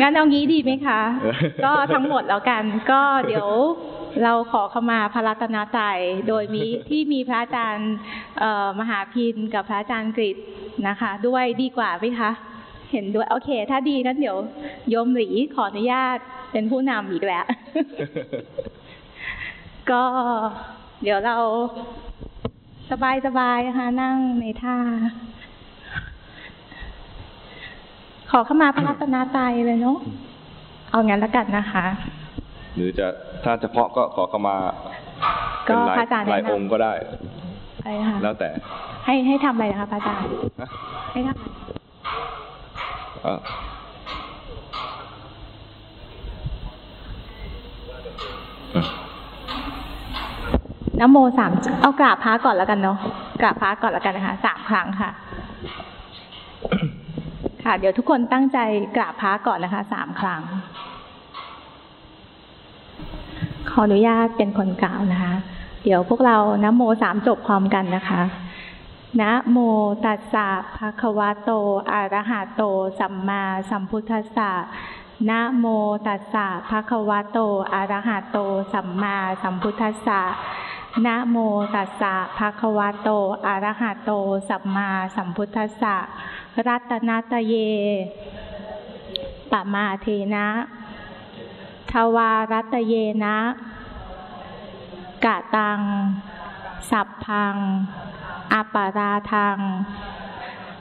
งั้นเอางี้ดีไหมคะ ก็ทั้งหมดแล้วกัน ก็เดี๋ยวเราขอขมาพระรัตนตรัยโดยมีที่มีพระอาจารย์เอ่อมหาพินกับพระอาจารย์กฤษนะคะ ด้วยดีกว่าไหมคะ เห็นด้วย โอเค ถ้าดีงั้นเดี๋ยวโยมหลีขออนุญาตเป็นผู้นำอีกแล้ว ก็เดี๋ยวเราสบายสบายๆนะคะนั่งในท่า ขอเข้ามาพระรัตนตรัยเลยเนาะเอางั้นแล้วกันนะคะ หรือจะถ้าเฉพาะก็ขอเข้ามาก็เป็นลายพระอาจารย์แนะนำลายองค์ก็ได้อะไรนะคะแล้วแต่ ให้ให้ทำอะไรนะคะพระอาจารย์นะให้ทำอะไรเอ่อเอ่อนะโมสามเอากราบพระก่อนแล้วกันเนาะกราบพระก่อนแล้วกันนะคะสามครั้งค่ะ ค่ะ เดี๋ยวทุกคนตั้งใจกราบพระก่อนนะคะสามครั้ง ขออนุญาตเป็นคนกล่าวนะคะ เดี๋ยวพวกเรานะโมสามจบพร้อมกันนะคะนะโมตัสสะภะคะวะโตอะระหะโต สัมมาสัมพุทธัสสะนะโมตัสสะภะคะวะโตอะระหะโต สัมมาสัมพุทธัสสะนะโมตัสสะภะคะวะโตอะระหะโต สัมมาสัมพุทธัสสะ รัตนตเยปะมาเทนะทวารัตเยนะกะตัง สัพพังอัปาราทัง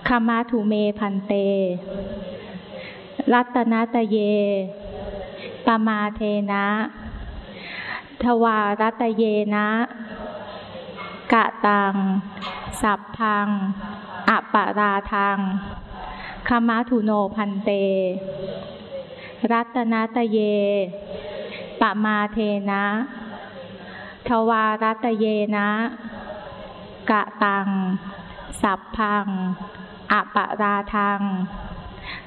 คมาทุเมพันเต รัตนตเยปะมาเทนะ ทวารัตเยนะ กะตัง สัพพัง อัปปาราทังคามาทุโนพันเต รัตนาตเยปะมาเทนะ ทวารัตเยนะ กะตัง สัพพังอัปปาราทัง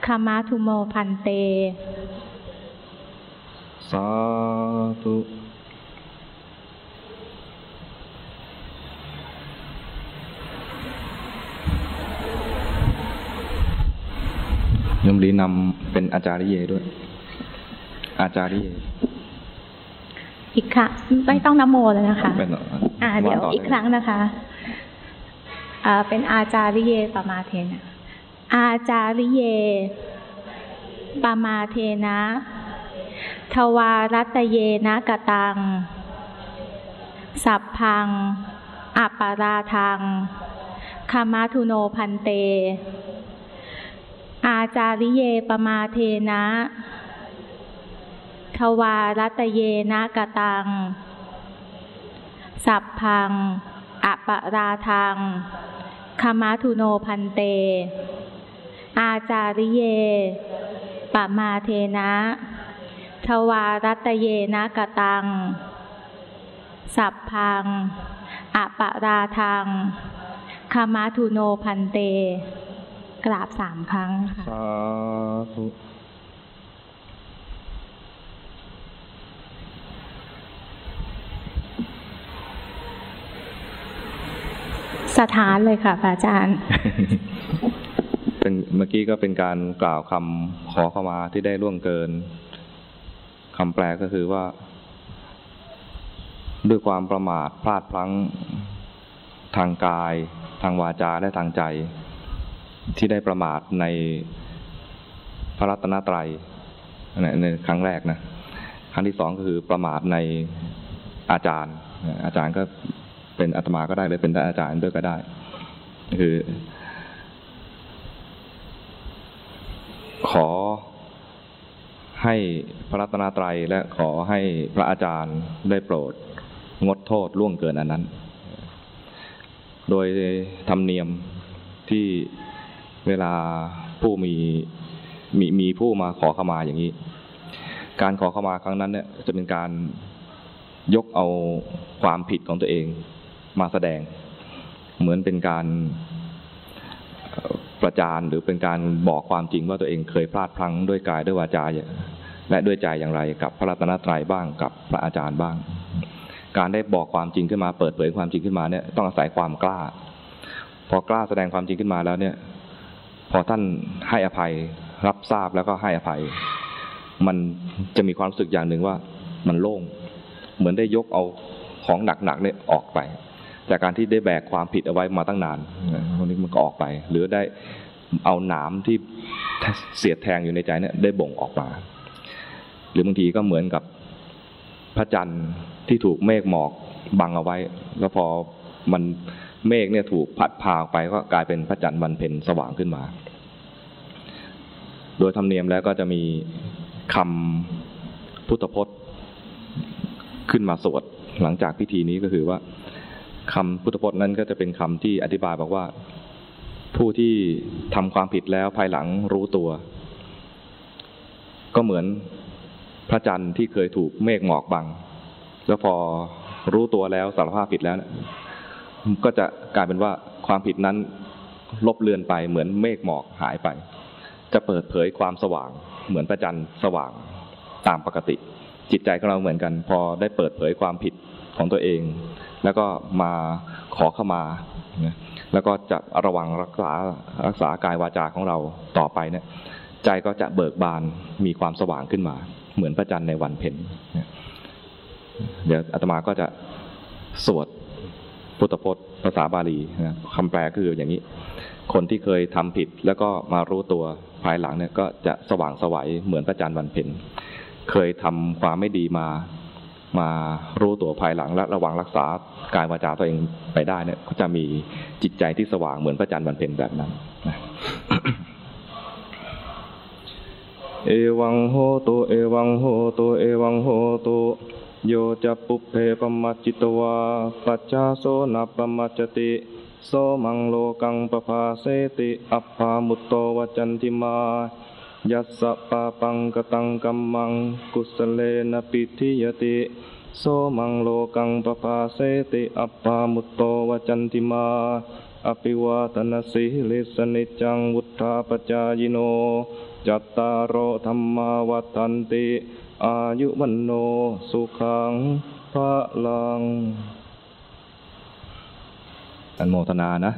คามาทุโมพันเต สาธุ โยมลีนำเป็นอาจาริเยด้วย อาจาริเยอีกครั้งไม่ต้องนโมเลยนะคะเป็นอ่าเดี๋ยวต่อีกครั้งนะคะอ่าเป็นอาจาริเยปมาเทนะ อาจาริเยปมาเทนะ ทวารัตเยนะกะตัง สัพพัง อัปปาราทังคามาทุโนพันเต อาจาริเยปมาเทนะ ทวารัตเยนะกะตัง สัพพังอปราทังคามาทุโนพันเต อาจาริเยปมาเทนะ ทวารัตเยนะกะตัง สัพพังอปราทังคามาทุโนพันเต กราบสามครั้งค่ะสาธุสถานเลยค่ะพระอาจารย์ เป็นเมื่อกี้ก็เป็นการกล่าวคำขอเข้ามาที่ได้ล่วงเกินคำแปลก็คือว่า ด้วยความประมาทพลาดพลั้งทางกาย ทางวาจาและทางใจ ที่ได้ประมาทในพระรัตนตรัยในในครั้งแรกนะ ครั้งที่สองก็คือประมาทในอาจารย์ อาจารย์ก็เป็นอาตมาก็ได้หรือเป็นอาจารย์ด้วยก็ได้ คือ ขอให้พระรัตนตรัยและขอให้พระอาจารย์ได้โปรด งดโทษล่วงเกินอันนั้น โดยธรรมเนียมที่ เวลาผู้มีมีมีผู้มาขอขมาอย่างนี้ การขอขมาครั้งนั้นเนี่ยจะเป็นการยกเอาความผิดของตัวเองมาแสดง เหมือนเป็นการประจานหรือเป็นการบอกความจริงว่าตัวเองเคยพลาดพลั้งด้วยกายด้วยวาจาและด้วยใจอย่างไรกับพระรัตนตรัยบ้างกับพระอาจารย์บ้าง การได้บอกความจริงขึ้นมาเปิดเผยความจริงขึ้นมาเนี่ยต้องอาศัยความกล้า พอกล้าแสดงความจริงขึ้นมาแล้วเนี่ย พอท่านให้อภัย รับทราบแล้วก็ให้อภัย มันจะมีความรู้สึกอย่างหนึ่งว่า มันโล่ง เหมือนได้ยกเอาของหนักๆเนี่ยออกไป จากการที่ได้แบกความผิดเอาไว้มาตั้งนานวันนี้มันก็ออกไป หรือได้เอาหนามที่เสียดแทงอยู่ในใจเนี่ยได้บ่งออกมา หรือบางทีก็เหมือนกับพระจันทร์ที่ถูกเมฆหมอกบังเอาไว้ แล้วพอมัน เมฆเนี่ยถูกพัดพาออกไปก็กลายเป็นพระจันทร์วันเพ็ญสว่างขึ้นมา โดยธรรมเนียมแล้วก็จะมีคำพุทธพจน์ขึ้นมาสวดหลังจากพิธีนี้ก็คือว่าคำพุทธพจน์นั้นก็จะเป็นคำที่อธิบายบอกว่า ผู้ที่ทำความผิดแล้วภายหลังรู้ตัว ก็เหมือนพระจันทร์ที่เคยถูกเมฆหมอกบัง แล้วพอรู้ตัวแล้วสารภาพผิดแล้วนะ ก็จะกลายเป็นว่าความผิดนั้นลบเลือนไปเหมือนเมฆหมอกหายไป จะเปิดเผยความสว่าง เหมือนพระจันสว่างตามปกติ จิตใจของเราเหมือนกัน พอได้เปิดเผยความผิดของตัวเอง แล้วก็มาขอเข้ามาแล้วก็จะระวังรักษารักษากายวาจาของเราต่อไปเนี่ย ใจก็จะเบิกบานมีความสว่างขึ้นมา เหมือนพระจันทร์ในวันเพ็ญเดี๋ยวอาตมาก็จะสวด พุทธพจน์ภาษาบาลีนะคำแปลคืออย่างนี้ คนที่เคยทำผิดแล้วก็มารู้ตัวภายหลังเนี่ยก็จะสว่างสวัยเหมือนพระจันทร์วันเพ็ญเคยทำความไม่ดีมามารู้ตัวภายหลังและระวังรักษากายวาจาตัวเองไปได้เนี่ยก็จะมีจิตใจที่สว่างเหมือนพระจันทร์วันเพ็ญแบบนั้นนะเอวังโหตุเอวังโหตุเอวังโหตุ โยจะปุเพปมัจจิตวา ปัจจาโสนัปมัจจติ โสมังโลกังปภาเสติ อัปปามุตโตวจันติมา ยัสสะปาปังกตังกัมมัง กุสเลนะปิทิยติ โสมังโลกังปภาเสติ อัปปามุตโตวจันติมา อภิวาตนาสิลิสนิจังวุธาปจายโน จัตตารโอธรรมาวัฏันติ อายุวันโนสุขังพระลังอันโมทนานะ